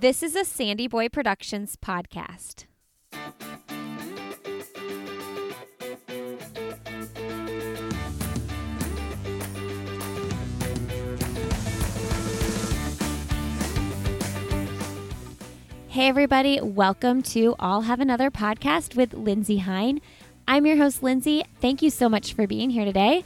This is a Sandy Boy Productions podcast. Hey, everybody, welcome to I'll Have Another podcast with Lindsay Hein. I'm your host, Lindsay. Thank you so much for being here today.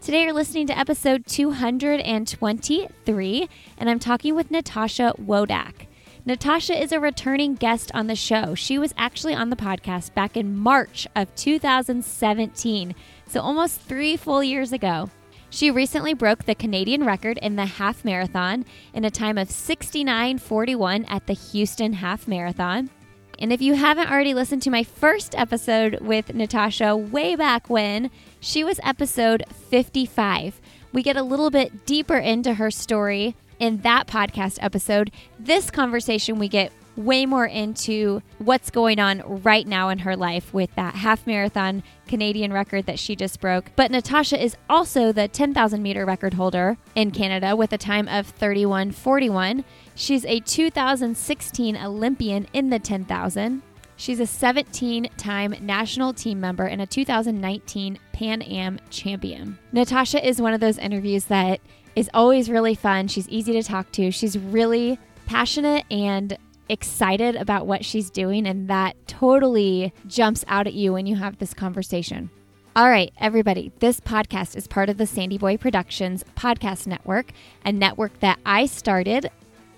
Today, you're listening to episode 223, and I'm talking with Natasha Wodak. Natasha is a returning guest on the show. She was actually on the podcast back in March of 2017, so almost three full years ago. She recently broke the Canadian record in the half marathon in a time of 69:41 at the Houston Half Marathon. And if you haven't already listened to my first episode with Natasha way back when, she was episode 55. We get a little bit deeper into her story in that podcast episode. This conversation, we get way more into what's going on right now in her life with that half marathon Canadian record that she just broke. But Natasha is also the 10,000 meter record holder in Canada with a time of 31:41. She's a 2016 Olympian in the 10,000. She's a 17 time national team member and a 2019 Pan Am champion. Natasha is one of those interviews that is always really fun. She's easy to talk to. She's really passionate and excited about what she's doing, and that totally jumps out at you when you have this conversation. All right, everybody, this podcast is part of the Sandy Boy Productions podcast network, a network that I started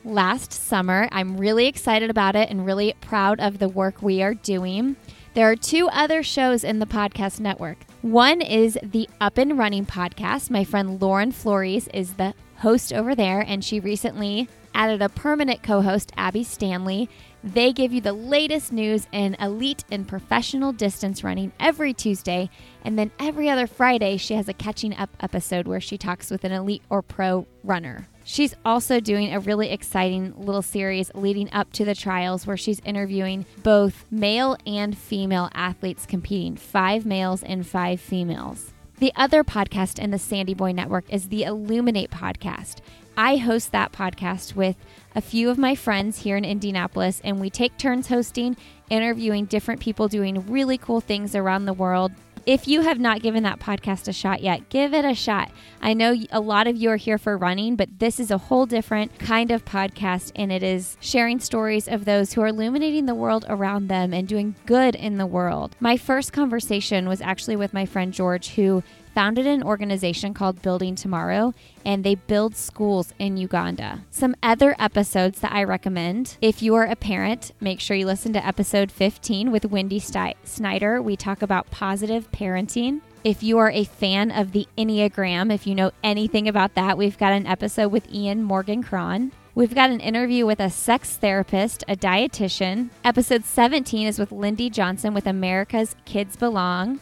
last summer. I'm really excited about it and really proud of the work we are doing. There are two other shows in the podcast network. One is the Up and Running podcast. My friend Lauren Flores is the host over there, and she recently added a permanent co host, Abby Stanley. They give you the latest news in elite and professional distance running every Tuesday. And then every other Friday, she has a catching up episode where she talks with an elite or pro runner. She's also doing a really exciting little series leading up to the trials where she's interviewing both male and female athletes competing five males and five females. The other podcast in the Sandy Boy Network is the Illuminate podcast. I host that podcast with a few of my friends here in Indianapolis, and we take turns hosting, interviewing different people doing really cool things around the world. If you have not given that podcast a shot yet, give it a shot. I know a lot of you are here for running, but this is a whole different kind of podcast, and it is sharing stories of those who are illuminating the world around them and doing good in the world. My first conversation was actually with my friend George, who founded an organization called Building Tomorrow, and they build schools in Uganda. Some other episodes that I recommend if you are a parent, make sure you listen to episode 15 with Wendy Snyder. We talk about positive parenting. If you are a fan of the Enneagram, if you know anything about that, we've got an episode with Ian Morgan Cron. We've got an interview with a sex therapist, a dietitian. Episode 17 is with Lindy Johnson with America's Kids Belong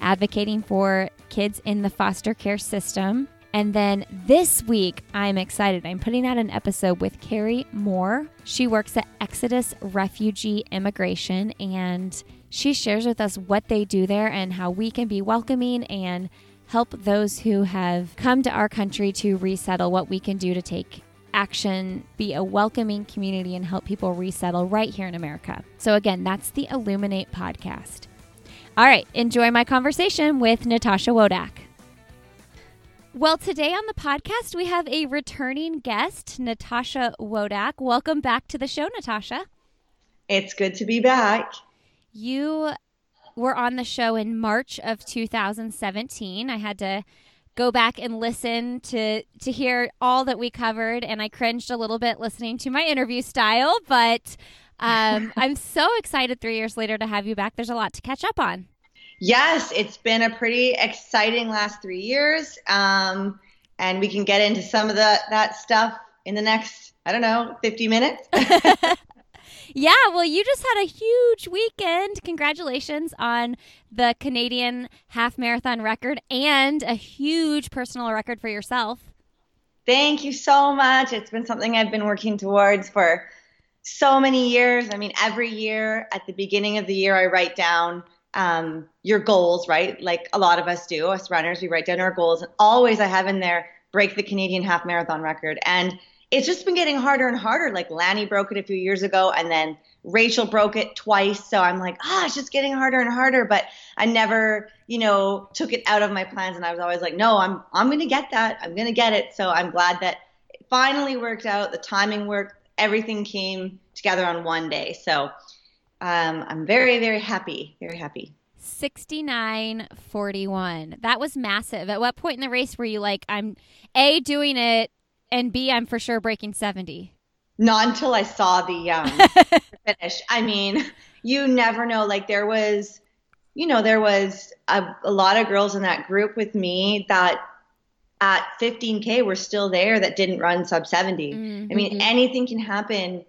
advocating for kids in the foster care system. And then this week, I'm excited. I'm putting out an episode with Carrie Moore. She works at Exodus Refugee Immigration and she shares with us what they do there and how we can be welcoming and help those who have come to our country to resettle, what we can do to take action, be a welcoming community, and help people resettle right here in America. So, again, that's the Illuminate podcast. All right, enjoy my conversation with Natasha Wodak. Well, today on the podcast, we have a returning guest, Natasha Wodak. Welcome back to the show, Natasha. It's good to be back. You were on the show in March of 2017. I had to go back and listen to to hear all that we covered and I cringed a little bit listening to my interview style, but um, I'm so excited three years later to have you back. There's a lot to catch up on. Yes, it's been a pretty exciting last three years. Um, and we can get into some of the, that stuff in the next, I don't know, 50 minutes. yeah, well, you just had a huge weekend. Congratulations on the Canadian half marathon record and a huge personal record for yourself. Thank you so much. It's been something I've been working towards for so many years. I mean, every year at the beginning of the year, I write down um, your goals, right? Like a lot of us do, us runners, we write down our goals. And always I have in there break the Canadian half marathon record. And it's just been getting harder and harder. Like Lanny broke it a few years ago, and then Rachel broke it twice. So I'm like, ah, oh, it's just getting harder and harder. But I never, you know, took it out of my plans, and I was always like, no, I'm I'm gonna get that. I'm gonna get it. So I'm glad that it finally worked out. The timing worked. Everything came together on one day. So um, I'm very very happy. Very happy. 69.41. That was massive. At what point in the race were you like, I'm A, doing it, and B, I'm for sure breaking 70? Not until I saw the um, finish. I mean, you never know. Like, there was, you know, there was a, a lot of girls in that group with me that at 15K were still there that didn't run sub 70. Mm-hmm. I mean, mm-hmm. anything can happen.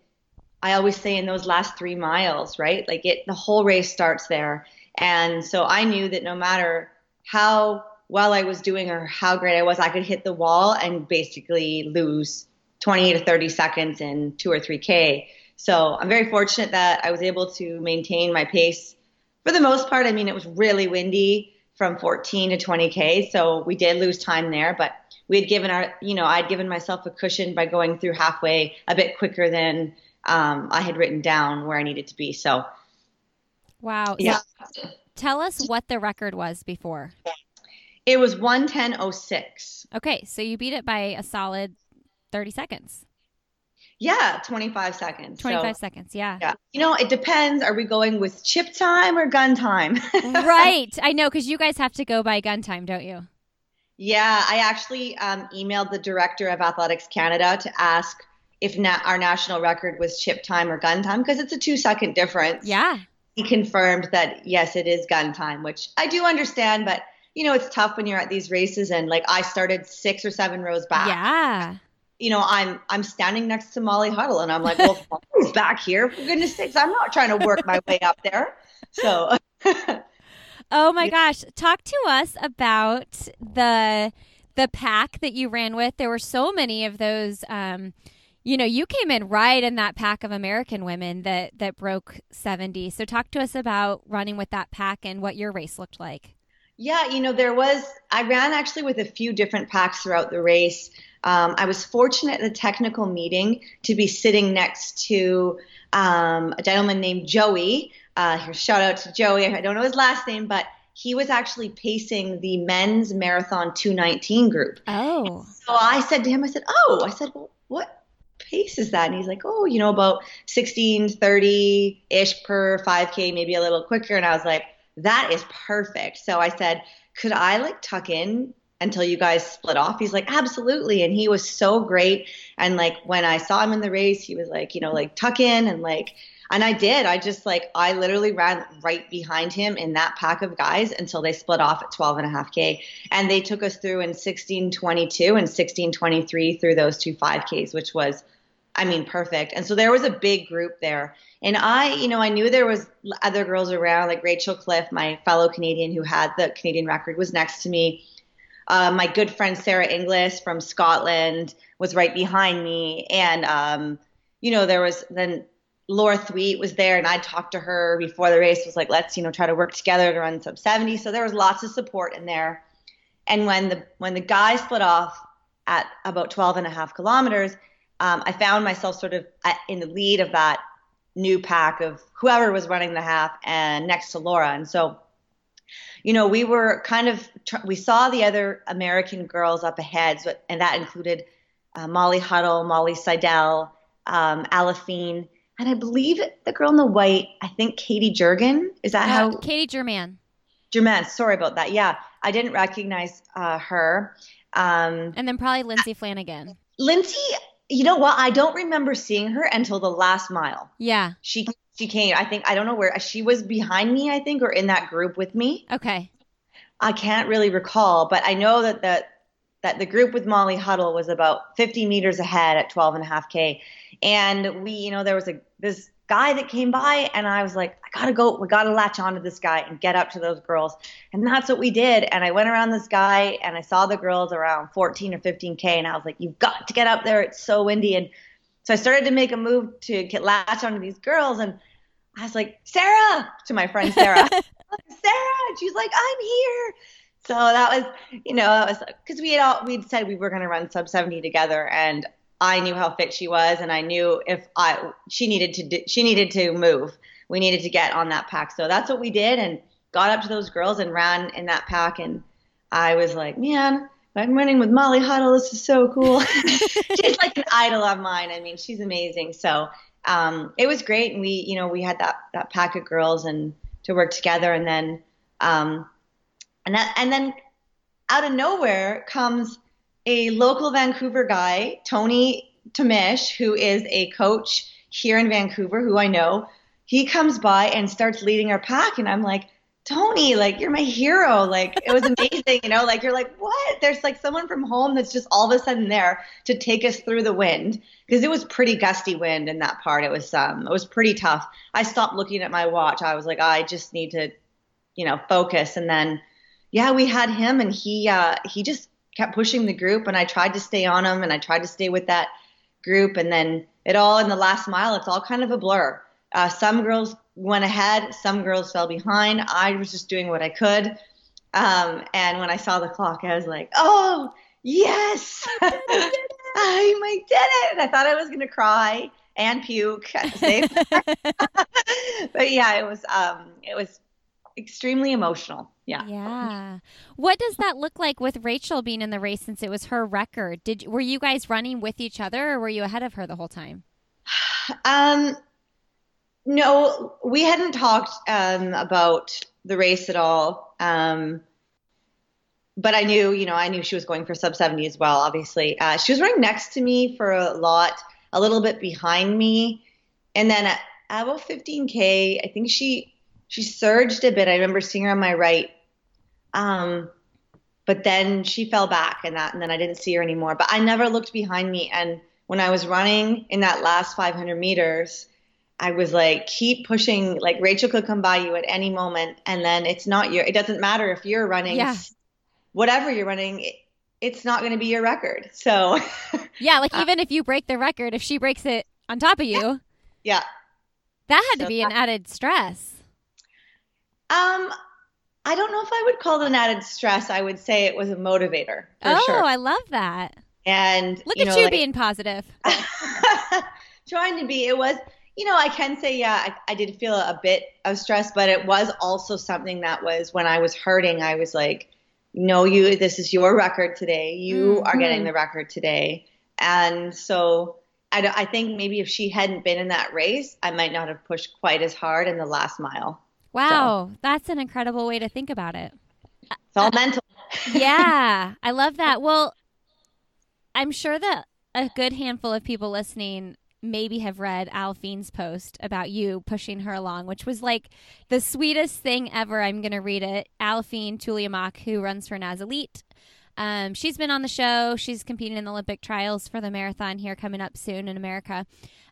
I always say in those last three miles, right? Like it, the whole race starts there. And so I knew that no matter how well I was doing or how great I was, I could hit the wall and basically lose 20 to 30 seconds in two or 3K. So I'm very fortunate that I was able to maintain my pace for the most part. I mean, it was really windy from 14 to 20K. So we did lose time there, but we had given our, you know, I'd given myself a cushion by going through halfway a bit quicker than um, I had written down where I needed to be. So Wow. Yeah. So tell us what the record was before. It was 110.06. Okay. So you beat it by a solid 30 seconds. Yeah, 25 seconds. 25 so, seconds, yeah. Yeah. You know, it depends. Are we going with chip time or gun time? right. I know, because you guys have to go by gun time, don't you? Yeah, I actually um, emailed the director of Athletics Canada to ask if na- our national record was chip time or gun time because it's a two second difference. Yeah he confirmed that yes, it is gun time, which I do understand, but you know, it's tough when you're at these races and like I started six or seven rows back. Yeah. You know, I'm I'm standing next to Molly Huddle and I'm like, well, who's back here? For goodness sakes, I'm not trying to work my way up there. So Oh my gosh. Talk to us about the the pack that you ran with. There were so many of those um you know, you came in right in that pack of American women that that broke 70. So talk to us about running with that pack and what your race looked like. Yeah, you know, there was I ran actually with a few different packs throughout the race. Um, I was fortunate in the technical meeting to be sitting next to um, a gentleman named Joey. Uh, shout out to Joey. I don't know his last name, but he was actually pacing the men's marathon 219 group. Oh. So I said to him, I said, "Oh, I said, well, what pace is that? And he's like, oh, you know, about 16, 30 ish per 5K, maybe a little quicker. And I was like, that is perfect. So I said, could I like tuck in until you guys split off? He's like, absolutely. And he was so great. And like when I saw him in the race, he was like, you know, like tuck in and like, and I did. I just like, I literally ran right behind him in that pack of guys until they split off at 12 and a half K. And they took us through in 1622 and 1623 through those two 5Ks, which was I mean, perfect. And so there was a big group there. And I, you know, I knew there was other girls around, like Rachel Cliff, my fellow Canadian who had the Canadian record, was next to me. Uh, my good friend Sarah Inglis from Scotland was right behind me. And, um, you know, there was then Laura Thweatt was there, and I talked to her before the race. Was like, let's, you know, try to work together to run sub 70. So there was lots of support in there. And when the when the guys split off at about 12 and a half kilometers, um, I found myself sort of in the lead of that new pack of whoever was running the half and next to Laura. And so, you know, we were kind of, we saw the other American girls up ahead, so, and that included uh, Molly Huddle, Molly Seidel, um, and I believe the girl in the white, I think Katie Jurgen. Is that uh, how? Katy Jermann. Jermann, sorry about that. Yeah, I didn't recognize uh, her. Um, and then probably Lindsay Flanagan. Lindsay, you know what? I don't remember seeing her until the last mile. Yeah. She she came. I think I don't know where she was behind me. I think or in that group with me. Okay. I can't really recall, but I know that the that the group with Molly Huddle was about 50 meters ahead at 12 and a half k, and we, you know, there was a this guy that came by and I was like, I gotta go, we gotta latch onto this guy and get up to those girls. And that's what we did. And I went around this guy and I saw the girls around 14 or 15K and I was like, you've got to get up there. It's so windy. And so I started to make a move to get latch onto these girls and I was like, Sarah, to my friend Sarah, Sarah. And she's like, I'm here. So that was, you know, that was because we had all, we'd said we were going to run sub 70 together. And I knew how fit she was, and I knew if I she needed to do, she needed to move. We needed to get on that pack, so that's what we did, and got up to those girls and ran in that pack. And I was like, man, I'm running with Molly Huddle. This is so cool. she's like an idol of mine. I mean, she's amazing. So um, it was great, and we, you know, we had that that pack of girls and to work together, and then um, and that and then out of nowhere comes a local Vancouver guy, Tony Tamish, who is a coach here in Vancouver, who I know. He comes by and starts leading our pack, and I'm like, Tony, like you're my hero. Like it was amazing, you know, like you're like, what? There's like someone from home that's just all of a sudden there to take us through the wind. Because it was pretty gusty wind in that part. It was um it was pretty tough. I stopped looking at my watch. I was like, I just need to, you know, focus. And then yeah, we had him and he uh he just kept pushing the group and I tried to stay on them and I tried to stay with that group and then it all in the last mile, it's all kind of a blur. Uh, some girls went ahead. Some girls fell behind. I was just doing what I could. Um, and when I saw the clock, I was like, oh, yes, I did it. I thought I was going to cry and puke but yeah, it was, um, it was extremely emotional. Yeah. Yeah. What does that look like with Rachel being in the race since it was her record? Did were you guys running with each other or were you ahead of her the whole time? Um no, we hadn't talked um, about the race at all. Um, but I knew, you know, I knew she was going for sub 70 as well, obviously. Uh, she was running next to me for a lot, a little bit behind me. And then at about 15K, I think she she surged a bit. I remember seeing her on my right. Um, but then she fell back and that, and then I didn't see her anymore. But I never looked behind me. And when I was running in that last 500 meters, I was like, keep pushing. Like Rachel could come by you at any moment, and then it's not your. It doesn't matter if you're running, yeah. whatever you're running. It, it's not going to be your record. So yeah, like even if you break the record, if she breaks it on top of you, yeah, that had so to be an added stress. Um, I don't know if I would call it an added stress. I would say it was a motivator. oh, sure. I love that. And look you at know, you like, being positive. trying to be. It was you know, I can say, yeah, I, I, did feel a bit of stress, but it was also something that was when I was hurting, I was like, no, you, this is your record today. You mm-hmm. are getting the record today. And so I, I think maybe if she hadn't been in that race, I might not have pushed quite as hard in the last mile. Wow. So. That's an incredible way to think about it. It's all uh, mental. yeah. I love that. Well, I'm sure that a good handful of people listening maybe have read Aliphine's post about you pushing her along, which was like the sweetest thing ever. I'm going to read it. Al Fiend, Tuliamuk, who runs for Naz Elite. Um, she's been on the show. She's competing in the Olympic trials for the marathon here coming up soon in America.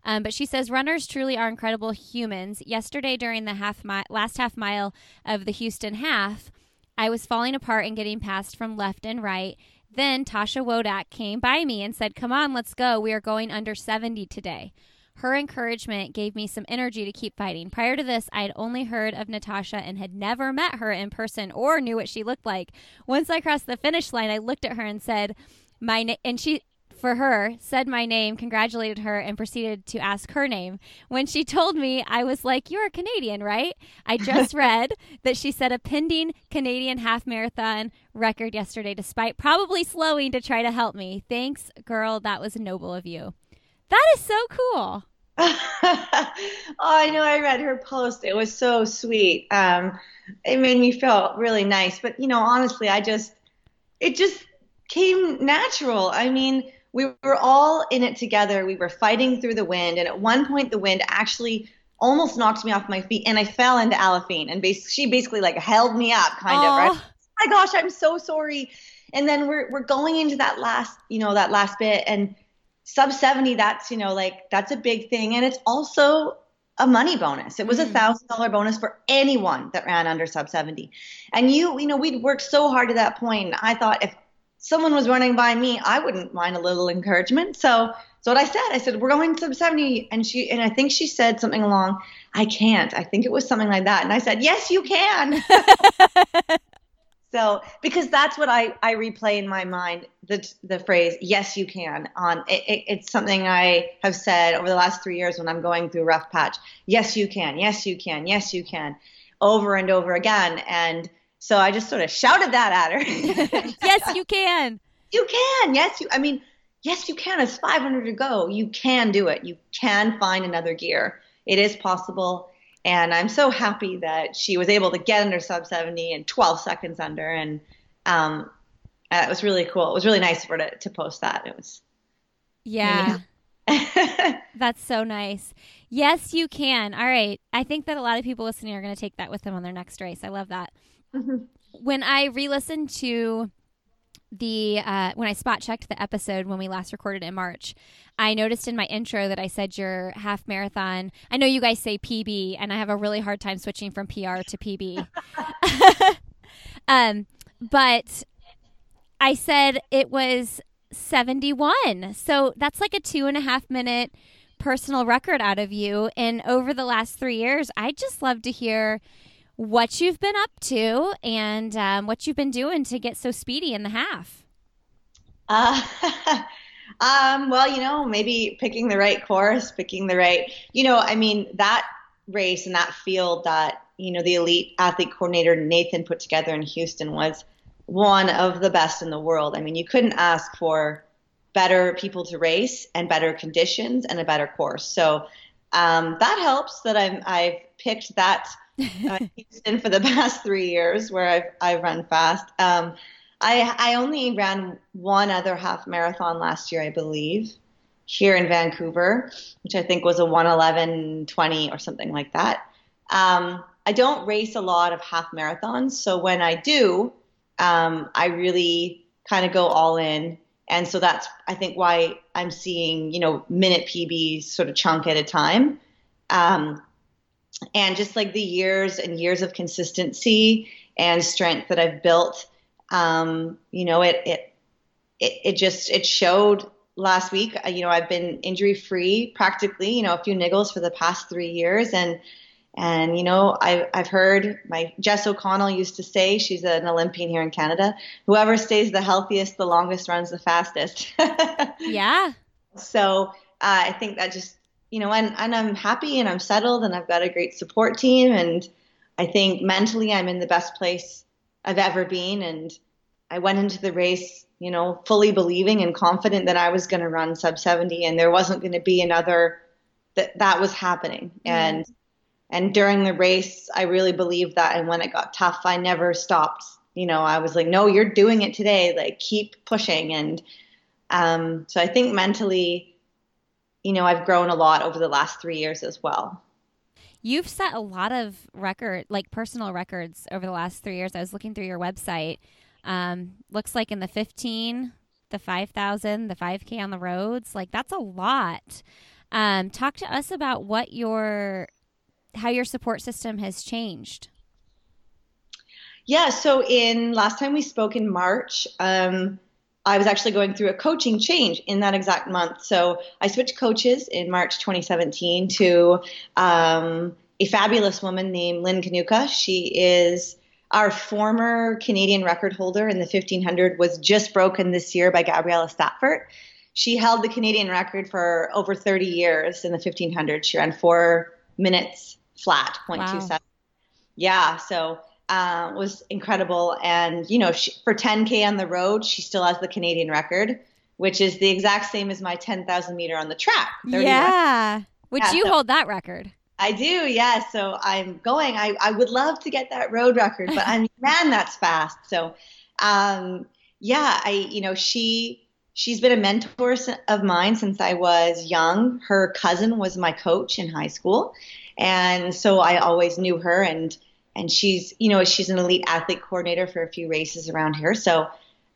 Um, but she says runners truly are incredible humans. Yesterday, during the half mi- last half mile of the Houston half, I was falling apart and getting passed from left and right. Then Tasha Wodak came by me and said, Come on, let's go. We are going under 70 today. Her encouragement gave me some energy to keep fighting. Prior to this, I had only heard of Natasha and had never met her in person or knew what she looked like. Once I crossed the finish line, I looked at her and said, "My na-, and she for her, said my name, congratulated her, and proceeded to ask her name. When she told me, I was like, You're a Canadian, right? I just read that she set a pending Canadian half marathon record yesterday, despite probably slowing to try to help me. Thanks, girl. That was noble of you. That is so cool. oh, I know. I read her post. It was so sweet. Um, it made me feel really nice. But, you know, honestly, I just, it just came natural. I mean, we were all in it together. We were fighting through the wind, and at one point, the wind actually almost knocked me off my feet, and I fell into Aliphine, and bas- she basically like held me up, kind Aww. of. Right? Oh my gosh, I'm so sorry. And then we're we're going into that last, you know, that last bit, and sub 70. That's you know like that's a big thing, and it's also a money bonus. It was a mm. thousand dollar bonus for anyone that ran under sub 70. And you, you know, we'd worked so hard to that point. I thought if someone was running by me, I wouldn't mind a little encouragement. So, so what I said, I said, we're going sub 70. And she, and I think she said something along, I can't. I think it was something like that. And I said, yes, you can. So, because that's what I, I replay in my mind the the phrase "Yes, you can." On it, it, it's something I have said over the last three years when I'm going through rough patch. Yes, you can. Yes, you can. Yes, you can, over and over again. And so I just sort of shouted that at her. yes, you can. You can. Yes, you. I mean, yes, you can. It's 500 to go. You can do it. You can find another gear. It is possible. And I'm so happy that she was able to get under sub 70 in 12 seconds under. And um, uh, it was really cool. It was really nice for her to, to post that. It was. Yeah. That's so nice. Yes, you can. All right. I think that a lot of people listening are going to take that with them on their next race. I love that. Mm-hmm. When I re listened to the uh, when I spot checked the episode when we last recorded in March, I noticed in my intro that I said your half marathon. I know you guys say PB, and I have a really hard time switching from PR to PB. um, but I said it was 71. So that's like a two and a half minute personal record out of you. And over the last three years, I'd just love to hear what you've been up to and um, what you've been doing to get so speedy in the half. Uh, um, well, you know, maybe picking the right course, picking the right, you know, I mean, that race and that field that, you know, the elite athlete coordinator Nathan put together in Houston was one of the best in the world. I mean, you couldn't ask for better people to race and better conditions and a better course. So um, that helps that I'm, I've picked that uh, Houston for the past three years, where I've I've run fast. Um, I I only ran one other half marathon last year, I believe, here in Vancouver, which I think was a 111.20 or something like that. Um, I don't race a lot of half marathons, so when I do, um, I really kind of go all in. And so that's, I think, why I'm seeing, you know, minute PBs sort of chunk at a time. Um, and just like the years and years of consistency and strength that I've built, um, you know, it, it, it, it just, it showed last week, uh, you know, I've been injury free practically, you know, a few niggles for the past three years. And, and, you know, I, I've heard my Jess O'Connell used to say, she's an Olympian here in Canada, whoever stays the healthiest, the longest runs the fastest. yeah. So uh, I think that just you know, and, and I'm happy and I'm settled and I've got a great support team. And I think mentally I'm in the best place I've ever been. And I went into the race, you know, fully believing and confident that I was going to run sub 70 and there wasn't going to be another that that was happening. Mm-hmm. And, and during the race, I really believed that. And when it got tough, I never stopped. You know, I was like, no, you're doing it today. Like keep pushing. And, um, so I think mentally, you know, I've grown a lot over the last three years as well. You've set a lot of record, like personal records over the last three years. I was looking through your website. Um, looks like in the 15, the 5,000, the 5K on the roads, like that's a lot. Um, talk to us about what your, how your support system has changed. Yeah. So in last time we spoke in March, um, I was actually going through a coaching change in that exact month. So I switched coaches in March 2017 to um, a fabulous woman named Lynn Kanuka. She is our former Canadian record holder in the 1500 was just broken this year by Gabriela Stafford. She held the Canadian record for over 30 years in the 1500. She ran four minutes flat, 0.27. Wow. Yeah, so uh, was incredible. And, you know, she, for 10K on the road, she still has the Canadian record, which is the exact same as my 10,000 meter on the track. Yeah. Would yeah, you so hold that record? I do, yeah. So I'm going. I, I would love to get that road record, but I mean, man, that's fast. So, um, yeah, I, you know, she, she's been a mentor of mine since I was young. Her cousin was my coach in high school. And so I always knew her and, and she's you know she's an elite athlete coordinator for a few races around here. So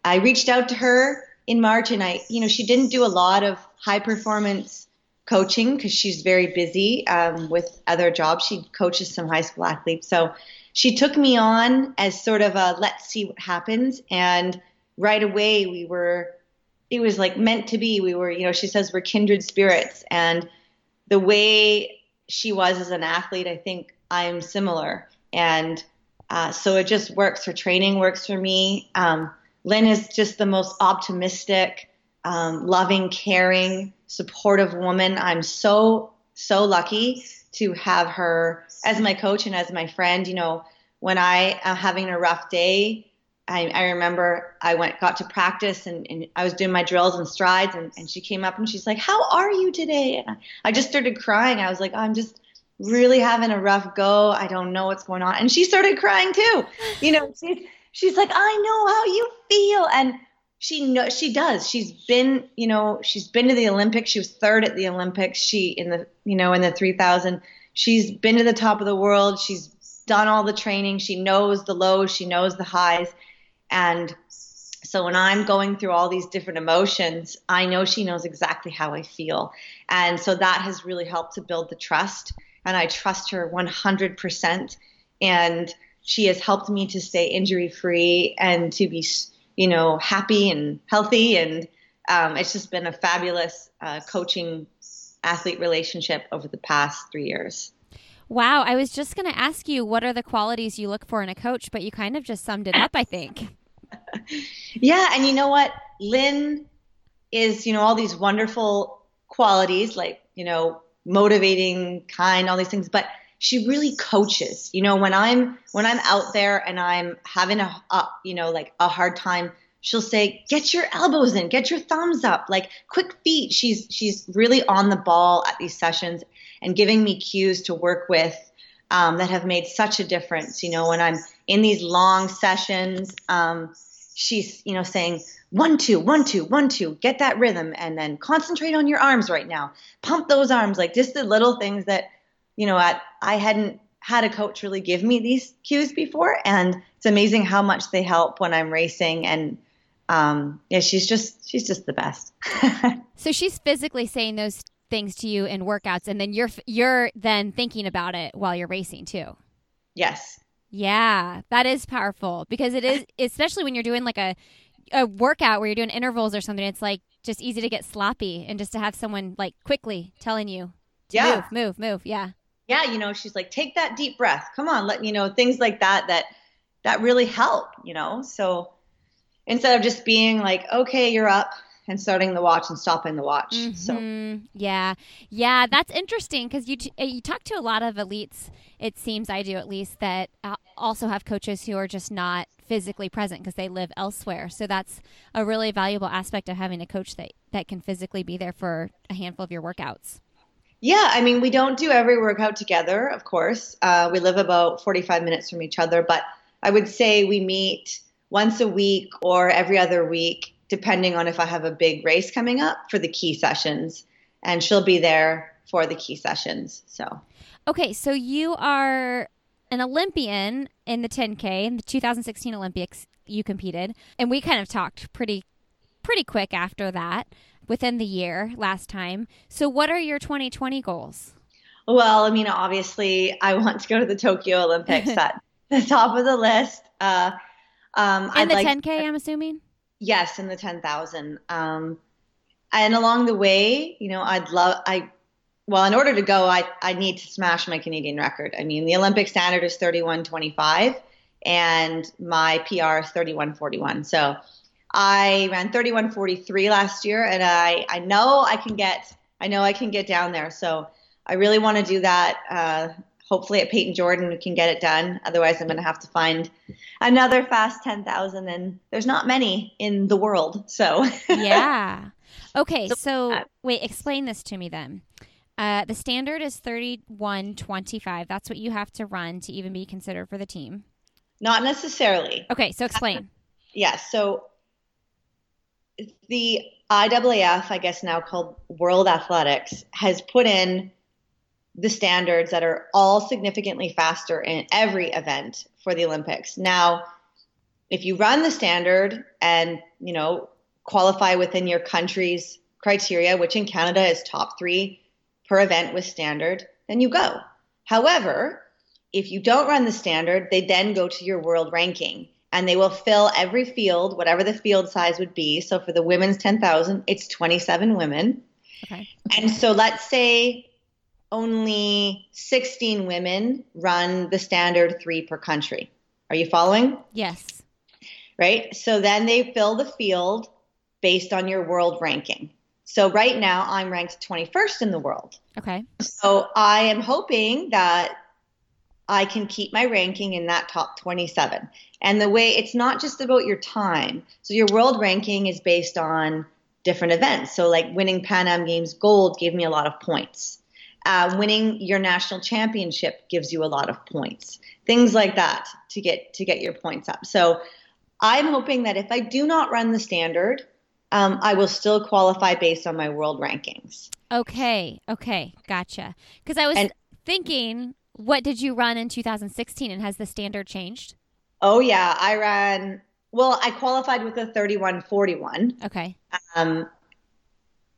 i reached out to her in march and i you know she didn't do a lot of high performance coaching because she's very busy um, with other jobs. She coaches some high school athletes. So she took me on as sort of a let's see what happens. And right away we were it was like meant to be. We were you know she says we're kindred spirits. And the way she was as an athlete i think i'm similar and Uh, so it just works. Her training works for me. Um, Lynn is just the most optimistic, um, loving, caring, supportive woman. I'm so, so lucky to have her as my coach and as my friend. You know, when I am having a rough day, I, I remember I went, got to practice and, and, I was doing my drills and strides and, and she came up and she's like, how are you today? And I, I just started crying. I was like, I'm just really having a rough go. I don't know what's going on. And she started crying too. You know, she's, she's like, I know how you feel. And she know she does. She's been, you know, she's been to the Olympics. She was third at the Olympics. She in the, you know, in the 3000, she's been to the top of the world. She's done all the training. She knows the lows, she knows the highs. And so when I'm going through all these different emotions, I know she knows exactly how I feel. And so that has really helped to build the trust. And I trust her 100%. And she has helped me to stay injury free and to be, you know, happy and healthy. And um, it's just been a fabulous uh, coaching athlete relationship over the past three years. Wow, I was just going to ask you what are the qualities you look for in a coach, but you kind of just summed it up, I think. yeah, and you know what? Lynn is, you know, all these wonderful qualities like, you know, motivating, kind, all these things, but she really coaches. You know, when I'm when I'm out there and I'm having a, a you know, like a hard time, she'll say, "Get your elbows in, get your thumbs up, like quick feet." She's she's really on the ball at these sessions and giving me cues to work with um, that have made such a difference. You know, when I'm in these long sessions, um, she's, you know, saying, one, two, one, two, one, two, get that rhythm, and then concentrate on your arms right now. Pump those arms, like just the little things that, you know, I, I hadn't had a coach really give me these cues before. And it's amazing how much they help when I'm racing. And um, yeah, she's just, she's just the best. so she's physically saying those things to you in workouts and then you're you're then thinking about it while you're racing too. Yes. Yeah, that is powerful because it is especially when you're doing like a a workout where you're doing intervals or something it's like just easy to get sloppy and just to have someone like quickly telling you to yeah. move, move, move. Yeah. Yeah, you know, she's like take that deep breath. Come on, let you know things like that that that really help, you know. So instead of just being like, okay, you're up, and starting the watch and stopping the watch. Mm-hmm. So yeah, yeah, that's interesting because you t- uh, you talk to a lot of elites. It seems I do at least that uh, also have coaches who are just not physically present because they live elsewhere. So that's a really valuable aspect of having a coach that that can physically be there for a handful of your workouts. Yeah, I mean, we don't do every workout together, of course. Uh, we live about 45 minutes from each other, but I would say we meet once a week or every other week depending on if I have a big race coming up for the key sessions. And she'll be there for the key sessions. So, okay, so you are an Olympian in the 10K in the 2016 Olympics. You competed, and we kind of talked pretty, pretty quick after that, within the year last time. So, what are your 2020 goals? Well, I mean, obviously, I want to go to the Tokyo Olympics at the top of the list. Uh, um, and I'd the like, 10K, I'm assuming. Yes, in the 10,000. Um, and along the way, you know, I'd love, I, well, in order to go, I, I need to smash my Canadian record. I mean, the Olympic standard is 31.25 and my PR is 31.41. So I ran 31.43 last year and I, I know I can get, I know I can get down there. So I really want to do that. Uh, hopefully at Payton Jordan we can get it done. Otherwise, I'm going to have to find another fast 10,000 and there's not many in the world. So Yeah. Okay, so, so uh, wait, explain this to me then. Uh, the standard is 31.25. That's what you have to run to even be considered for the team. Not necessarily. Okay, so explain. Yes, yeah, so the IAAF, I guess now called World Athletics, has put in the standards that are all significantly faster in every event for the Olympics. Now, if you run the standard and, you know, qualify within your country's criteria, which in Canada is top 3 per event with standard, then you go. However, if you don't run the standard, they then go to your world ranking and they will fill every field, whatever the field size would be. So for the women's 10,000, it's 27 women. Okay. And so let's say only 16 women run the standard three per country. Are you following? Yes. Right? So then they fill the field based on your world ranking. So right now I'm ranked 21st in the world. Okay. So I am hoping that I can keep my ranking in that top 27. And the way it's not just about your time. So your world ranking is based on different events. So like winning Pan Am Games gold gave me a lot of points. Uh, winning your national championship gives you a lot of points. Things like that to get to get your points up. So I'm hoping that if I do not run the standard, um, I will still qualify based on my world rankings. Okay. Okay. Gotcha. Because I was And- thinking, what did you run in 2016, and has the standard changed? Oh yeah, I ran. Well, I qualified with a 31:41, Okay. um,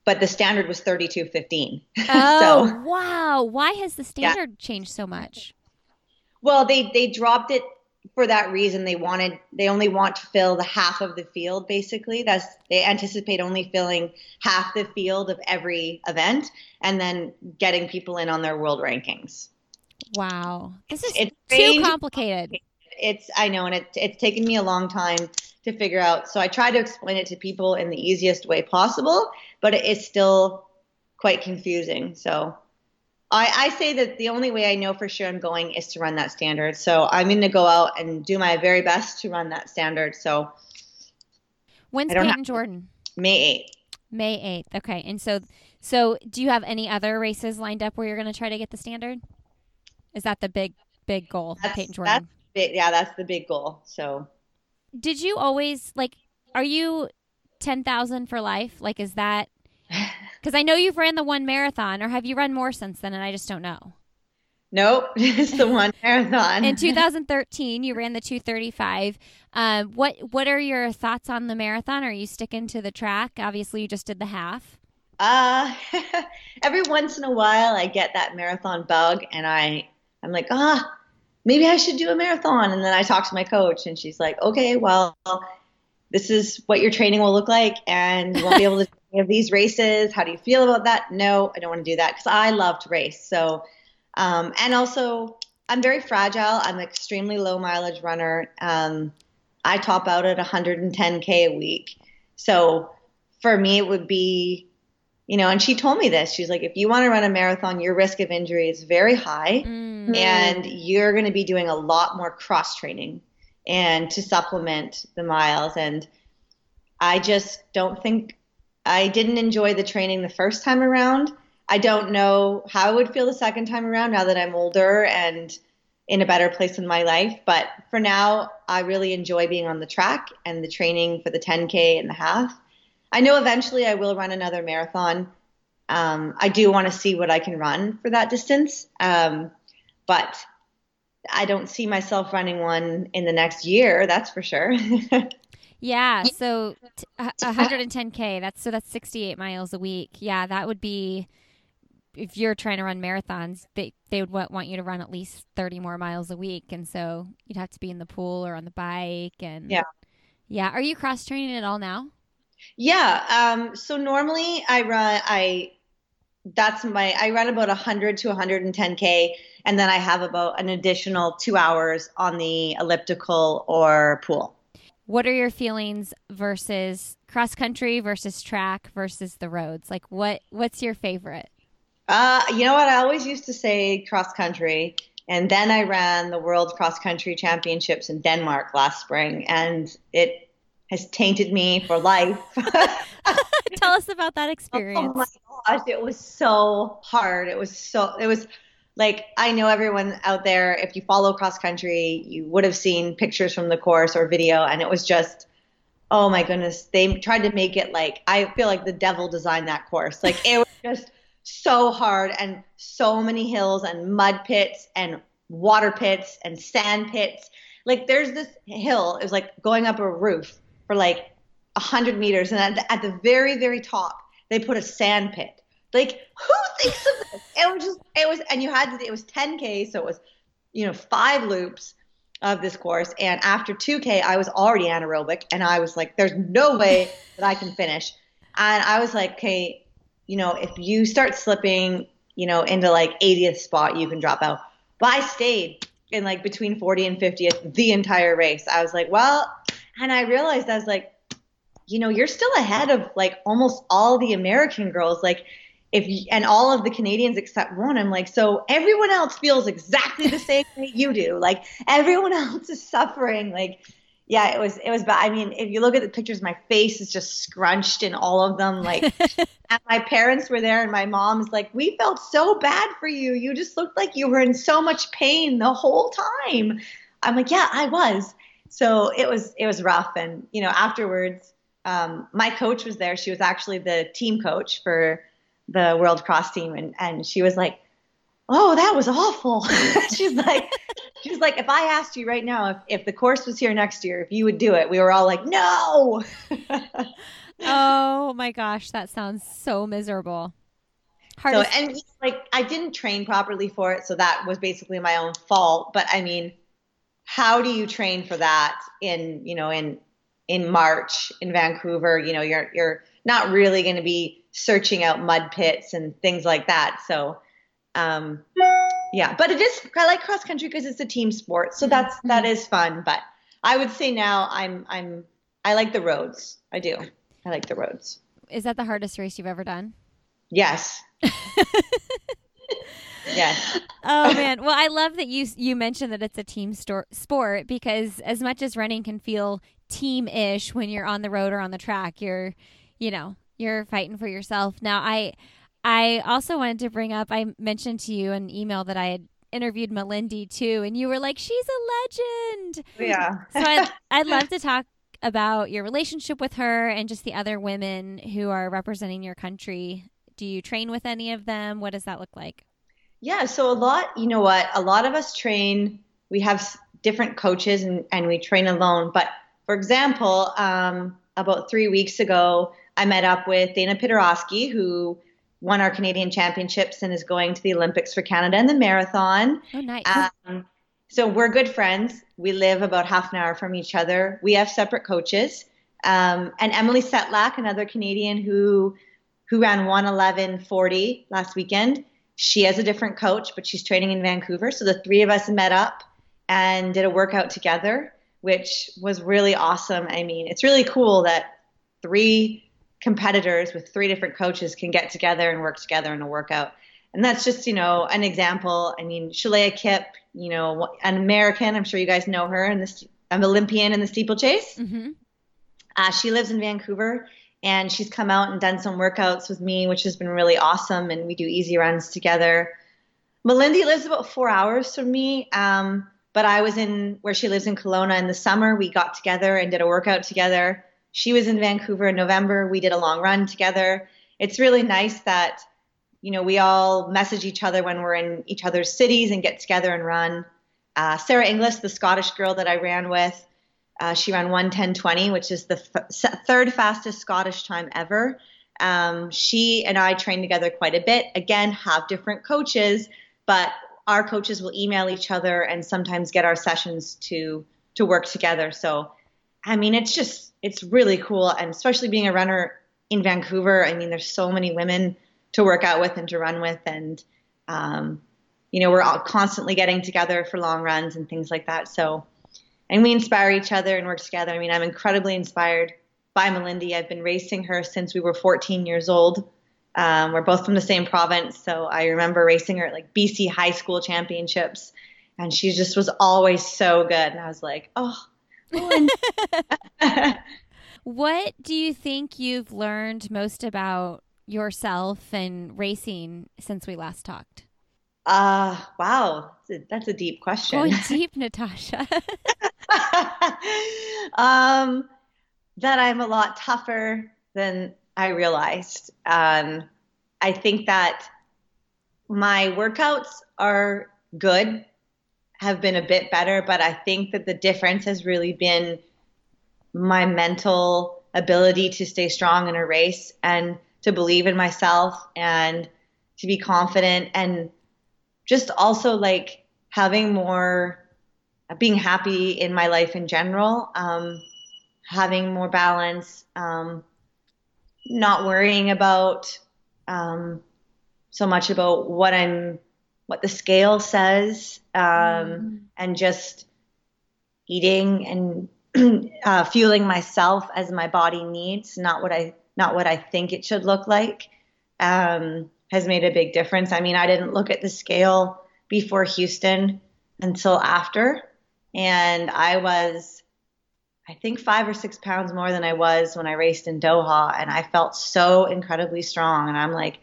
but the standard was 32:15. Oh so, wow! Why has the standard changed so much? well, they they dropped it for that reason. They wanted they only want to fill the half of the field basically. That's they anticipate only filling half the field of every event, and then getting people in on their world rankings. Wow, this is It's too complicated. it's I know, and it, it's taken me a long time to figure out. So I try to explain it to people in the easiest way possible, but it is still quite confusing. So I, I say that the only way I know for sure I'm going is to run that standard. So I'm going to go out and do my very best to run that standard. So When's Payton Jordan? May 8th. May eighth. Okay, and so so do you have any other races lined up where you're going to try to get the standard? Is that the big big goal, That's- Payton that's- Jordan? Big- Yeah, that's the big goal. So Did you always like? Are you ten thousand for life? Like, is that? Because I know you've ran the one marathon, or have you run more since then? And I just don't know. nope, it's the one marathon. In 2013, you ran the 235. Uh, what what are your thoughts on the marathon? Are you sticking to the track? Obviously, you just did the half. Uh, every once in a while, I get that marathon bug, and I I'm like, ah, maybe I should do a marathon. And then I talk to my coach, and she's like, okay, well, this is what your training will look like, and you won't be able to of these races. How do you feel about that? No, I don't want to do that because I love to race. So, um, and also, I'm very fragile. I'm an extremely low mileage runner. Um, I top out at 110k a week. So for me, it would be you know, and she told me this. She's like, if you want to run a marathon, your risk of injury is very high, Mm. and you're going to be doing a lot more cross training and to supplement the miles. And I just don't think I didn't enjoy the training the first time around. I don't know how I would feel the second time around now that I'm older and in a better place in my life. But for now, I really enjoy being on the track and the training for the 10K and the half. I know eventually I will run another marathon. Um, I do want to see what I can run for that distance. Um, but I don't see myself running one in the next year, that's for sure. Yeah, so 110k. That's so that's 68 miles a week. Yeah, that would be if you're trying to run marathons. They they would want you to run at least 30 more miles a week, and so you'd have to be in the pool or on the bike. And Yeah. yeah. Are you cross training at all now? yeah. Um, so normally I run, I, that's my, I run about 100 to 110K, and then I have about an additional two hours on the elliptical or pool. What are your feelings versus cross country versus track versus the roads? Like what what's your favorite? Uh, you know what? I always used to say cross country, and then I ran the World Cross Country Championships in Denmark last spring, and it has tainted me for life. Tell us about that experience. oh my gosh, it was so hard. It was so, it was like, I know everyone out there, if you follow cross country, you would have seen pictures from the course or video, and it was just, oh my goodness. They tried to make it like, I feel like the devil designed that course. Like, it was just so hard and so many hills and mud pits and water pits and sand pits. Like, there's this hill, it was like going up a roof for like 100 meters, and at the, at the very, very top, they put a sand pit. Like, who thinks of this? It was just, it was, and you had to, it was 10K, so it was, you know, five loops of this course. And after 2K, I was already anaerobic, and I was like, there's no way that I can finish. And I was like, okay, you know, if you start slipping, you know, into like 80th spot, you can drop out. But I stayed. in like between 40 and 50th the entire race. I was like, well, and I realized I was like, you know, you're still ahead of like almost all the American girls. Like, if you, and all of the Canadians except one, I'm like, so everyone else feels exactly the same way you do. Like everyone else is suffering. Like, yeah, it was it was bad. I mean, if you look at the pictures, my face is just scrunched in all of them. Like, my parents were there, and my mom's like, "We felt so bad for you. You just looked like you were in so much pain the whole time." I'm like, "Yeah, I was." So it was it was rough, and you know, afterwards, um, my coach was there. She was actually the team coach for the world cross team and, and she was like, Oh, that was awful. she's like, she's like, if I asked you right now, if, if the course was here next year, if you would do it, we were all like, no. oh my gosh. That sounds so miserable. Hardest- so, and like, I didn't train properly for it. So that was basically my own fault. But I mean, how do you train for that in, you know, in, in March in Vancouver, you know, you're, you're not really going to be searching out mud pits and things like that. So, um, yeah, but it is, I like cross country because it's a team sport. So that's, mm-hmm. that is fun. But I would say now I'm, I'm, I like the roads. I do. I like the roads. Is that the hardest race you've ever done? Yes. yes. Oh man. Well, I love that you you mentioned that it's a team sto- sport because as much as running can feel team-ish when you're on the road or on the track, you're, you know, you're fighting for yourself. Now, I I also wanted to bring up I mentioned to you an email that I had interviewed Malindi too, and you were like, "She's a legend." Yeah. so I'd, I'd love to talk about your relationship with her and just the other women who are representing your country. Do you train with any of them? What does that look like? Yeah, so a lot, you know what, a lot of us train, we have different coaches and, and we train alone. But for example, um, about three weeks ago, I met up with Dayna Pidhoresky, who won our Canadian championships and is going to the Olympics for Canada in the marathon. Oh, nice. Um, so we're good friends. We live about half an hour from each other. We have separate coaches. Um, and Emily Setlack, another Canadian who who ran 111.40 last weekend. She has a different coach, but she's training in Vancouver. So the three of us met up and did a workout together, which was really awesome. I mean, it's really cool that three competitors with three different coaches can get together and work together in a workout. And that's just, you know, an example. I mean, Shalaya Kipp, you know, an American, I'm sure you guys know her, and this an Olympian in the steeplechase. Mm-hmm. Uh, she lives in Vancouver, and she's come out and done some workouts with me, which has been really awesome. And we do easy runs together. Malindi lives about four hours from me, um, but I was in where she lives in Kelowna in the summer. We got together and did a workout together. She was in Vancouver in November. We did a long run together. It's really nice that, you know, we all message each other when we're in each other's cities and get together and run. Uh, Sarah Inglis, the Scottish girl that I ran with, uh, she ran 110.20, which is the f- third fastest Scottish time ever. Um, she and I train together quite a bit. Again, have different coaches, but our coaches will email each other and sometimes get our sessions to to work together. So, I mean, it's just it's really cool. And especially being a runner in Vancouver, I mean, there's so many women to work out with and to run with. And, um, you know, we're all constantly getting together for long runs and things like that. So, and we inspire each other and work together. I mean, I'm incredibly inspired by Malindi. I've been racing her since we were 14 years old. Um, we're both from the same province, so I remember racing her at like BC high school championships, and she just was always so good. And I was like, oh, what do you think you've learned most about yourself and racing since we last talked? Uh, wow. That's a, that's a deep question. Going deep, Natasha. um, that I'm a lot tougher than I realized. Um, I think that my workouts are good have been a bit better, but I think that the difference has really been my mental ability to stay strong in a race and to believe in myself and to be confident and just also like having more being happy in my life in general um, having more balance um, not worrying about um, so much about what i'm what the scale says um, mm. and just eating and uh, fueling myself as my body needs, not what I not what I think it should look like, um, has made a big difference. I mean, I didn't look at the scale before Houston until after, and I was I think five or six pounds more than I was when I raced in Doha, and I felt so incredibly strong. And I'm like,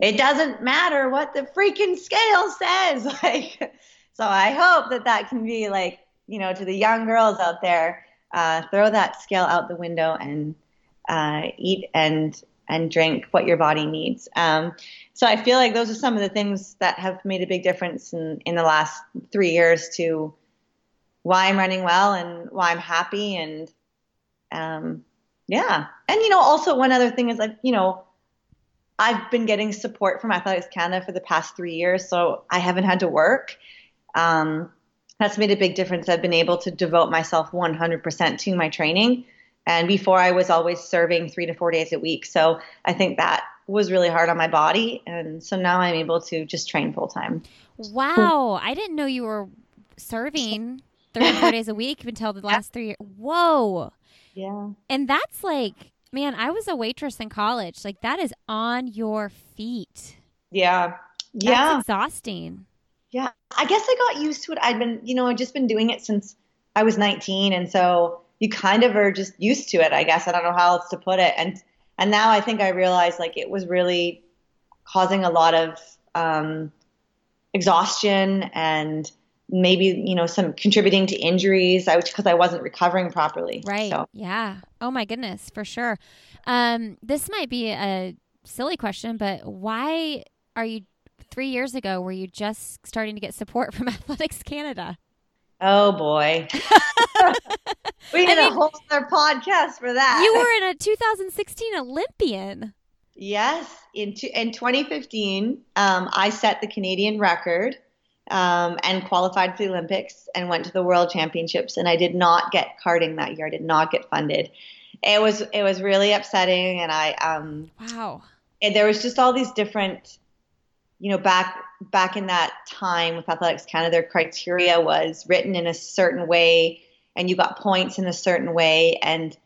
it doesn't matter what the freaking scale says. Like, so I hope that that can be like, you know, to the young girls out there, uh, throw that scale out the window and uh, eat and and drink what your body needs. Um, so I feel like those are some of the things that have made a big difference in in the last three years to why I'm running well and why I'm happy and um, yeah. And you know, also one other thing is like, you know, I've been getting support from Athletics Canada for the past three years, so I haven't had to work. Um, that's made a big difference. I've been able to devote myself 100% to my training. And before I was always serving three to four days a week. So I think that was really hard on my body. And so now I'm able to just train full time. Wow. I didn't know you were serving three or four days a week until the last three years. Whoa. Yeah. And that's like, man, I was a waitress in college. Like that is on your feet. Yeah. That's yeah. exhausting. Yeah. I guess I got used to it. I've been, you know, I've just been doing it since I was 19. And so you kind of are just used to it, I guess. I don't know how else to put it. And, and now I think I realized like it was really causing a lot of um, exhaustion and, maybe you know some contributing to injuries I because I wasn't recovering properly. Right. So. Yeah. Oh my goodness, for sure. Um, this might be a silly question, but why are you three years ago were you just starting to get support from Athletics Canada? Oh boy. we need I mean, a whole other podcast for that. You were in a 2016 Olympian. Yes, in in 2015, um, I set the Canadian record um, and qualified for the Olympics and went to the World Championships. And I did not get carded that year. I did not get funded. It was it was really upsetting, and I um, wow. And there was just all these different, you know, back back in that time with Athletics Canada, their criteria was written in a certain way, and you got points in a certain way, and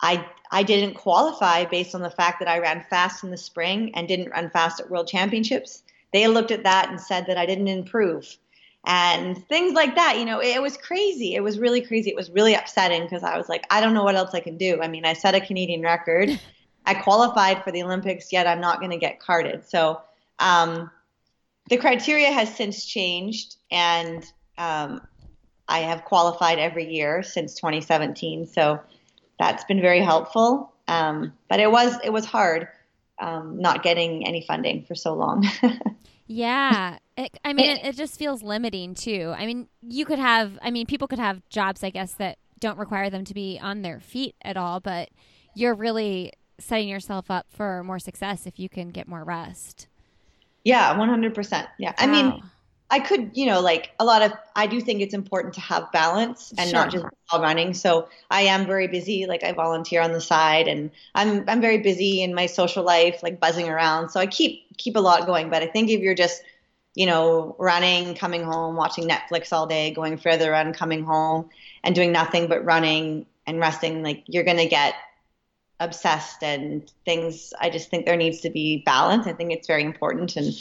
I I didn't qualify based on the fact that I ran fast in the spring and didn't run fast at World Championships they looked at that and said that I didn't improve and things like that. You know, it, was crazy. It was really crazy. It was really upsetting because I was like, I don't know what else I can do. I mean, I set a Canadian record. I qualified for the Olympics, yet I'm not going to get carded. So um, the criteria has since changed, and um, I have qualified every year since 2017. So that's been very helpful. Um, but it was it was hard um, not getting any funding for so long. yeah. It, I mean, it, it just feels limiting too. I mean, you could have, I mean, people could have jobs, I guess, that don't require them to be on their feet at all, but you're really setting yourself up for more success if you can get more rest. Yeah, 100%. Yeah. Wow. I mean, I could, you know, like a lot of, I do think it's important to have balance and sure. not just all running. So I am very busy. Like I volunteer on the side and I'm, I'm very busy in my social life, like buzzing around. So I keep, keep a lot going. But I think if you're just, you know, running, coming home, watching Netflix all day, going further run, coming home and doing nothing but running and resting, like you're going to get obsessed and things. I just think there needs to be balance. I think it's very important. And,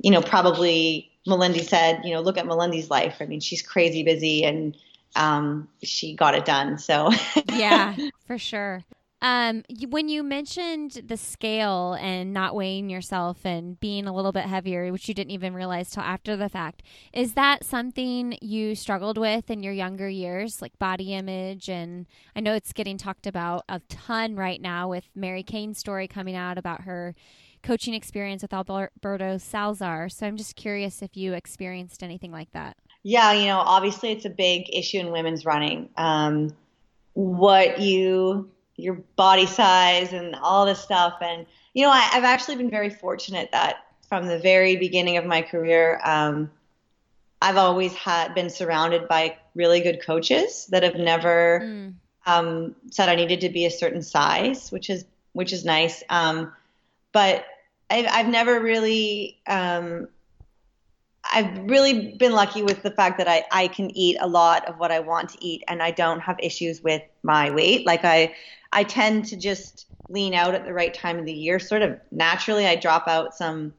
you know, probably Malindi said, you know, look at Malindi's life. I mean, she's crazy busy and um, she got it done. So yeah, for sure. Um, when you mentioned the scale and not weighing yourself and being a little bit heavier, which you didn't even realize till after the fact, is that something you struggled with in your younger years, like body image? And I know it's getting talked about a ton right now with Mary Cain's story coming out about her coaching experience with Alberto Salazar. So I'm just curious if you experienced anything like that. Yeah, you know, obviously it's a big issue in women's running. Um, what you, your body size and all this stuff. And, you know, I, have actually been very fortunate that from the very beginning of my career, um, I've always had been surrounded by really good coaches that have never mm. um, said I needed to be a certain size, which is which is nice. Um, but I've, I've never really, um, I've really been lucky with the fact that I, I can eat a lot of what I want to eat and I don't have issues with my weight. Like I I tend to just lean out at the right time of the year. Sort of naturally I drop out some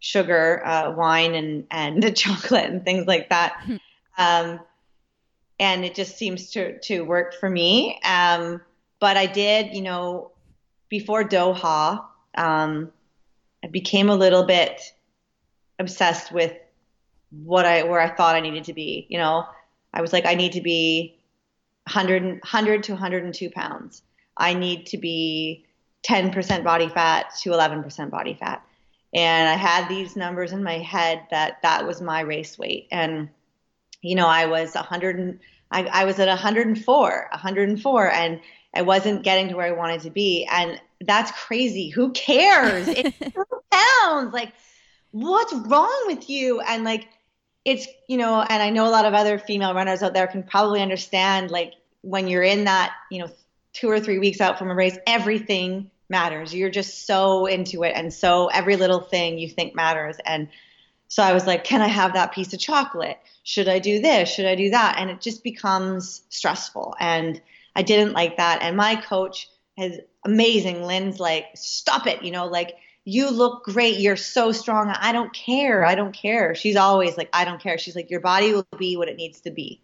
sugar, uh, wine and and chocolate and things like that. Hmm. um, and it just seems to to work for me. Um, but I did, you know, before Doha, um, I became a little bit obsessed with what I where I thought I needed to be. You know, I was like, I need to be 100, 100 to 102 pounds. I need to be 10% body fat to 11% body fat. And I had these numbers in my head that that was my race weight. And, you know, I was 100, I, I was at 104, 104, and I wasn't getting to where I wanted to be. And that's crazy. Who cares? It's pounds. Like, what's wrong with you? And like, it's you know and i know a lot of other female runners out there can probably understand like when you're in that you know two or three weeks out from a race everything matters you're just so into it and so every little thing you think matters and so i was like can i have that piece of chocolate should i do this should i do that and it just becomes stressful and i didn't like that and my coach is amazing lynn's like stop it you know like you look great. You're so strong. I don't care. I don't care. She's always like, I don't care. She's like, your body will be what it needs to be.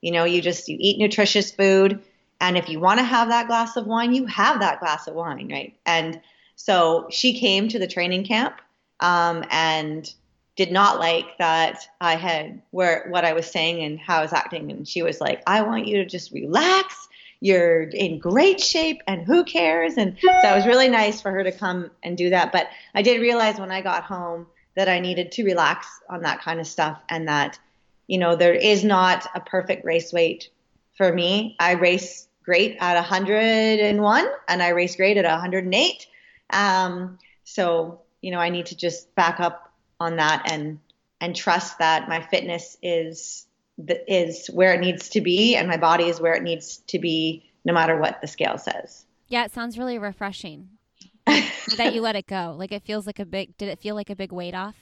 You know, you just, you eat nutritious food. And if you want to have that glass of wine, you have that glass of wine, right? And so she came to the training camp um, and did not like that I had where what I was saying and how I was acting. And she was like, I want you to just relax you're in great shape and who cares? And so it was really nice for her to come and do that. But I did realize when I got home that I needed to relax on that kind of stuff and that, you know, there is not a perfect race weight for me. I race great at 101 and I race great at 108. Um, so, you know, I need to just back up on that and and trust that my fitness is is where it needs to be and my body is where it needs to be no matter what the scale says. Yeah, it sounds really refreshing that you let it go. Like it feels like a big did it feel like a big weight off?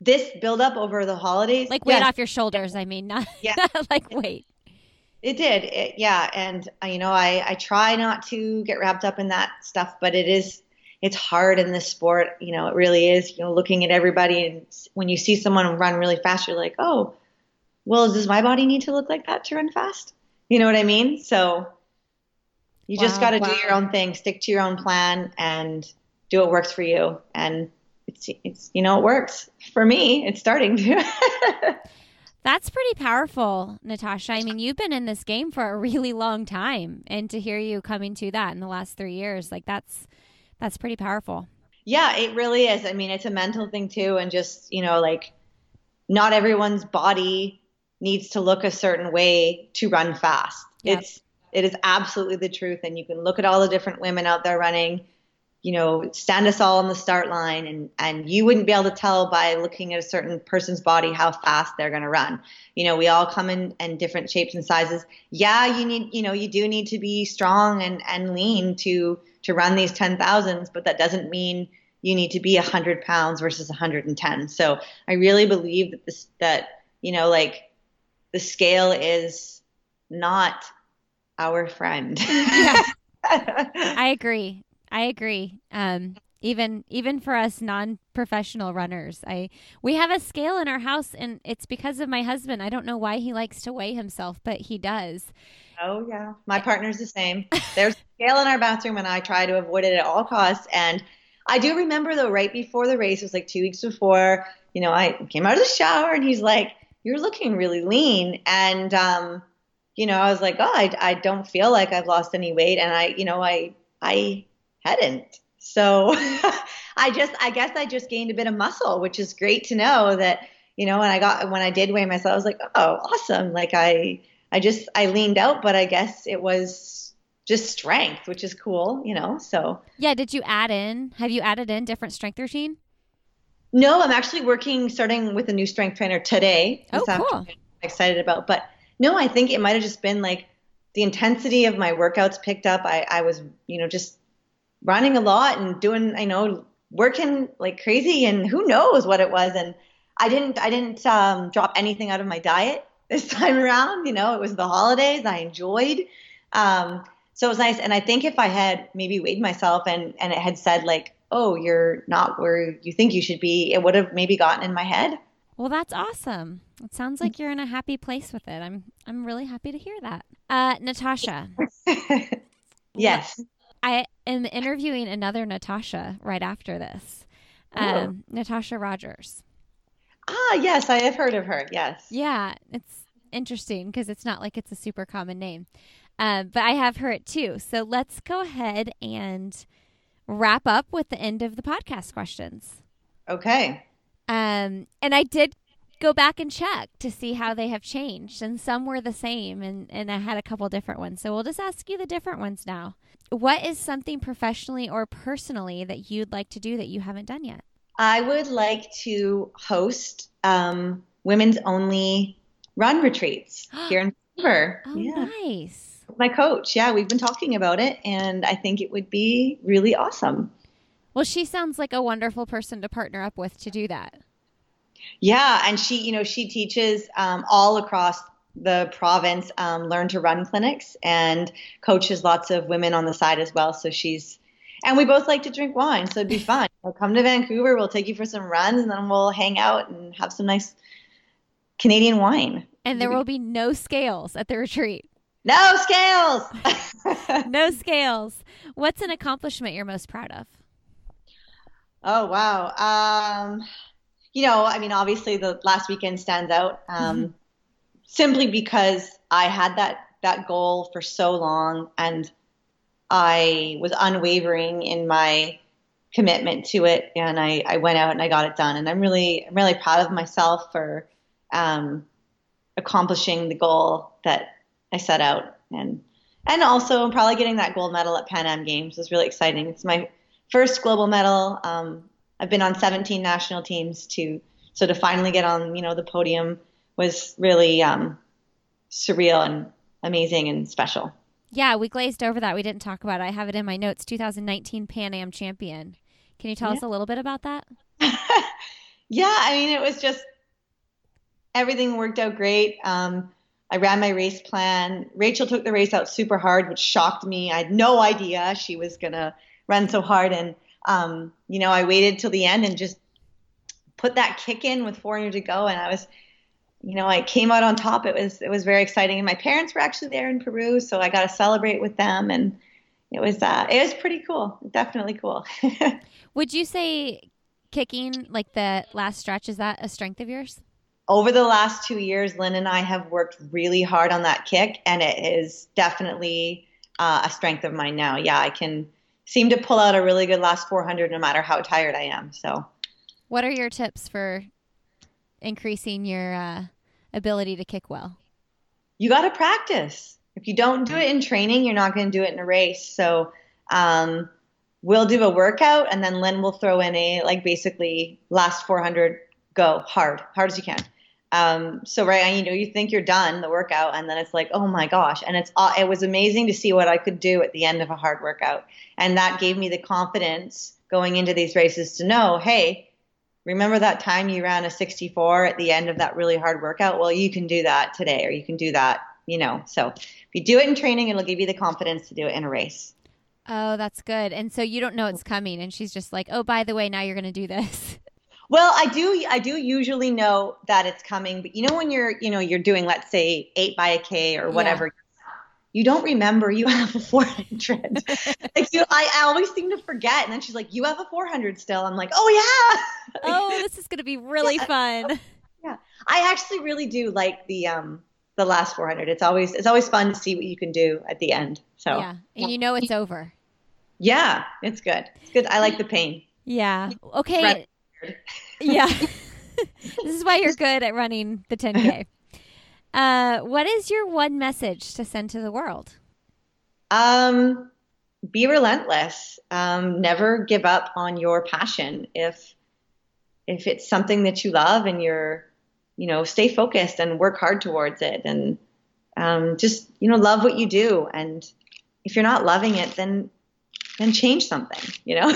This build up over the holidays. Like weight yes. off your shoulders, I mean, not, yeah. not like weight. It did. It, yeah, and uh, you know, I I try not to get wrapped up in that stuff, but it is it's hard in this sport. You know, it really is. You know, looking at everybody and when you see someone run really fast, you're like, oh, well, does my body need to look like that to run fast? You know what I mean? So you wow, just got to wow. do your own thing, stick to your own plan, and do what works for you. And it's, it's you know, it works for me. It's starting to. That's pretty powerful, Natasha. I mean, you've been in this game for a really long time, and to hear you coming to that in the last three years, like that's that's pretty powerful. Yeah, it really is. I mean, it's a mental thing too, and just you know, like not everyone's body needs to look a certain way to run fast. Yep. It's it is absolutely the truth and you can look at all the different women out there running you know stand us all on the start line and and you wouldn't be able to tell by looking at a certain person's body how fast they're going to run you know we all come in in different shapes and sizes yeah you need you know you do need to be strong and and lean to to run these 10,000s but that doesn't mean you need to be 100 pounds versus 110 so i really believe that this that you know like the scale is not our friend. yeah. I agree. I agree. Um, even even for us non-professional runners, I we have a scale in our house, and it's because of my husband. I don't know why he likes to weigh himself, but he does. Oh yeah, my partner's the same. There's a scale in our bathroom, and I try to avoid it at all costs. And I do remember though, right before the race, it was like two weeks before. You know, I came out of the shower, and he's like, you're looking really lean. And, um, you know, I was like, oh, I, I don't feel like I've lost any weight. And I, you know, I, I hadn't. So I just, I guess I just gained a bit of muscle, which is great to know that, you know, when I got, when I did weigh myself, I was like, oh, awesome. Like I, I just, I leaned out, but I guess it was just strength, which is cool, you know, so. Yeah. Did you add in, have you added in different strength routine? No, I'm actually working, starting with a new strength trainer today. Oh, cool. excited about, but no, I think it might have just been like the intensity of my workouts picked up. I, I was, you know, just running a lot and doing, I know, working like crazy, and who knows what it was. And I didn't I didn't um, drop anything out of my diet this time around. You know, it was the holidays. I enjoyed. Um, so it was nice. And I think if I had maybe weighed myself and and it had said like, oh, you're not where you think you should be, it would have maybe gotten in my head. Well, that's awesome. It sounds like you're in a happy place with it. I'm I'm really happy to hear that. Uh, Natasha. yes. I am interviewing another Natasha right after this. Um, oh. Natosha Rogers. Ah, yes, I have heard of her. Yes. Yeah, it's interesting because it's not like it's a super common name. Um, but I have heard it too. So let's go ahead and wrap up with the end of the podcast questions. Okay. Um, and I did go back and check to see how they have changed, and some were the same, and, and I had a couple different ones. So we'll just ask you the different ones now. What is something professionally or personally that you'd like to do that you haven't done yet? I would like to host um, women's only run retreats here in Vancouver. Oh, yeah. nice my coach. Yeah, we've been talking about it, and I think it would be really awesome. Well, she sounds like a wonderful person to partner up with to do that. Yeah, and she, you know, she teaches um, all across the province um, learn to run clinics and coaches lots of women on the side as well. So she's, and we both like to drink wine, so it'd be fun. We'll come to Vancouver, we'll take you for some runs, and then we'll hang out and have some nice Canadian wine. And there will be no scales at the retreat. No scales. no scales. What's an accomplishment you're most proud of? Oh wow. Um, you know, I mean, obviously the last weekend stands out um, mm-hmm. simply because I had that that goal for so long, and I was unwavering in my commitment to it, and I, I went out and I got it done, and I'm really I'm really proud of myself for um, accomplishing the goal that I set out and and also probably getting that gold medal at Pan Am Games was really exciting. It's my first global medal. Um, I've been on 17 national teams to so to finally get on you know the podium was really um, surreal and amazing and special. Yeah, we glazed over that. We didn't talk about it. I have it in my notes. 2019 Pan Am champion. Can you tell yeah. us a little bit about that? yeah, I mean it was just everything worked out great. Um, I ran my race plan. Rachel took the race out super hard, which shocked me. I had no idea she was going to run so hard. And, um, you know, I waited till the end and just put that kick in with 400 to go. And I was, you know, I came out on top. It was, it was very exciting. And my parents were actually there in Peru. So I got to celebrate with them. And it was, uh, it was pretty cool. Definitely cool. Would you say kicking like the last stretch, is that a strength of yours? Over the last two years, Lynn and I have worked really hard on that kick, and it is definitely uh, a strength of mine now. Yeah, I can seem to pull out a really good last 400 no matter how tired I am. So, what are your tips for increasing your uh, ability to kick well? You got to practice. If you don't do it in training, you're not going to do it in a race. So, um, we'll do a workout, and then Lynn will throw in a like basically last 400 go hard, hard as you can. Um, so right, you know, you think you're done the workout, and then it's like, oh my gosh! And it's uh, it was amazing to see what I could do at the end of a hard workout, and that gave me the confidence going into these races to know, hey, remember that time you ran a 64 at the end of that really hard workout? Well, you can do that today, or you can do that, you know. So if you do it in training, it'll give you the confidence to do it in a race. Oh, that's good. And so you don't know it's coming, and she's just like, oh, by the way, now you're going to do this. Well, I do. I do usually know that it's coming, but you know when you're, you know, you're doing, let's say, eight by a K or whatever. Yeah. You don't remember you have a 400. like you, I, I always seem to forget. And then she's like, "You have a 400 still." I'm like, "Oh yeah." oh, this is going to be really yeah. fun. Yeah, I actually really do like the um the last 400. It's always it's always fun to see what you can do at the end. So yeah, and you know it's over. Yeah, it's good. It's good. I like the pain. Yeah. Okay yeah. this is why you're good at running the 10K. Uh, what is your one message to send to the world? Um, be relentless. Um, never give up on your passion. If if it's something that you love and you're, you know, stay focused and work hard towards it, and um, just you know, love what you do. And if you're not loving it, then then change something. You know.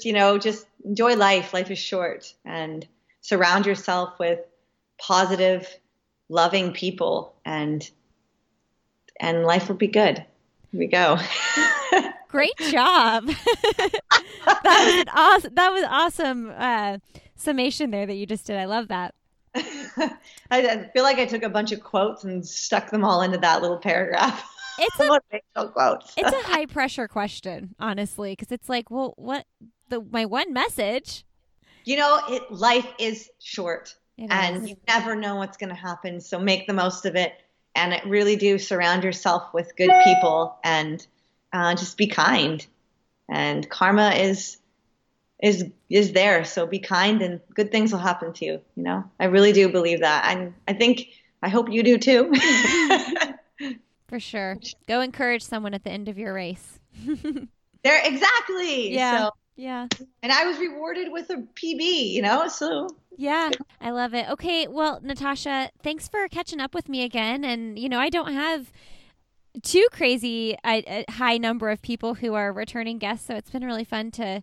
you know, just enjoy life. Life is short, and surround yourself with positive, loving people, and and life will be good. Here we go. Great job. that was an awesome. That was awesome uh, summation there that you just did. I love that. I feel like I took a bunch of quotes and stuck them all into that little paragraph. It's a it's a high pressure question, honestly, because it's like, well, what the my one message? You know, it life is short, it and is. you never know what's going to happen. So make the most of it, and it really do surround yourself with good people, and uh, just be kind. And karma is is is there. So be kind and good things will happen to you. You know, I really do believe that. And I think I hope you do too. For sure. Go encourage someone at the end of your race. there exactly. Yeah. So, yeah. And I was rewarded with a PB, you know, so yeah, I love it. Okay, well, Natasha, thanks for catching up with me again. And you know, I don't have too crazy a, a high number of people who are returning guests, so it's been really fun to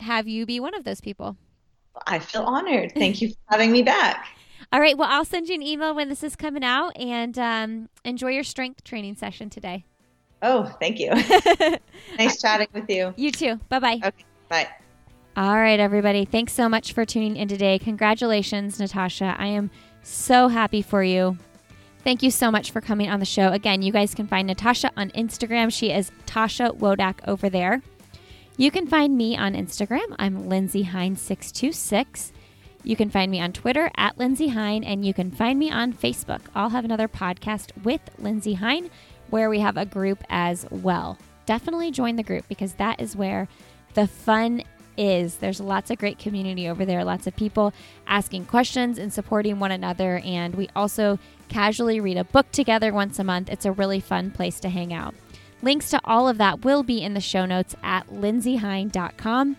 have you be one of those people. I feel honored. Thank you for having me back. All right. Well, I'll send you an email when this is coming out and um, enjoy your strength training session today. Oh, thank you. nice chatting with you. You too. Bye bye. Okay. Bye. All right, everybody. Thanks so much for tuning in today. Congratulations, Natasha. I am so happy for you. Thank you so much for coming on the show. Again, you guys can find Natasha on Instagram. She is Tasha Wodak over there. You can find me on Instagram. I'm Lindsey Hein626. You can find me on Twitter at Lindsey Hein, and you can find me on Facebook. I'll have another podcast with Lindsey Hein where we have a group as well. Definitely join the group because that is where the fun is. There's lots of great community over there, lots of people asking questions and supporting one another. And we also casually read a book together once a month. It's a really fun place to hang out. Links to all of that will be in the show notes at lindseyhein.com.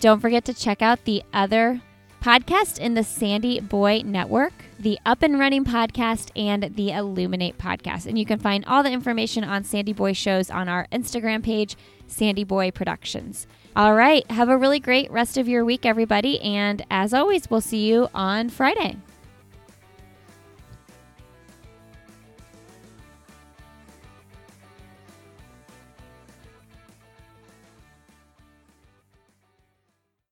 Don't forget to check out the other podcast in the Sandy Boy Network, the Up and Running podcast, and the Illuminate podcast. And you can find all the information on Sandy Boy shows on our Instagram page, Sandy Boy Productions. All right, have a really great rest of your week, everybody. And as always, we'll see you on Friday.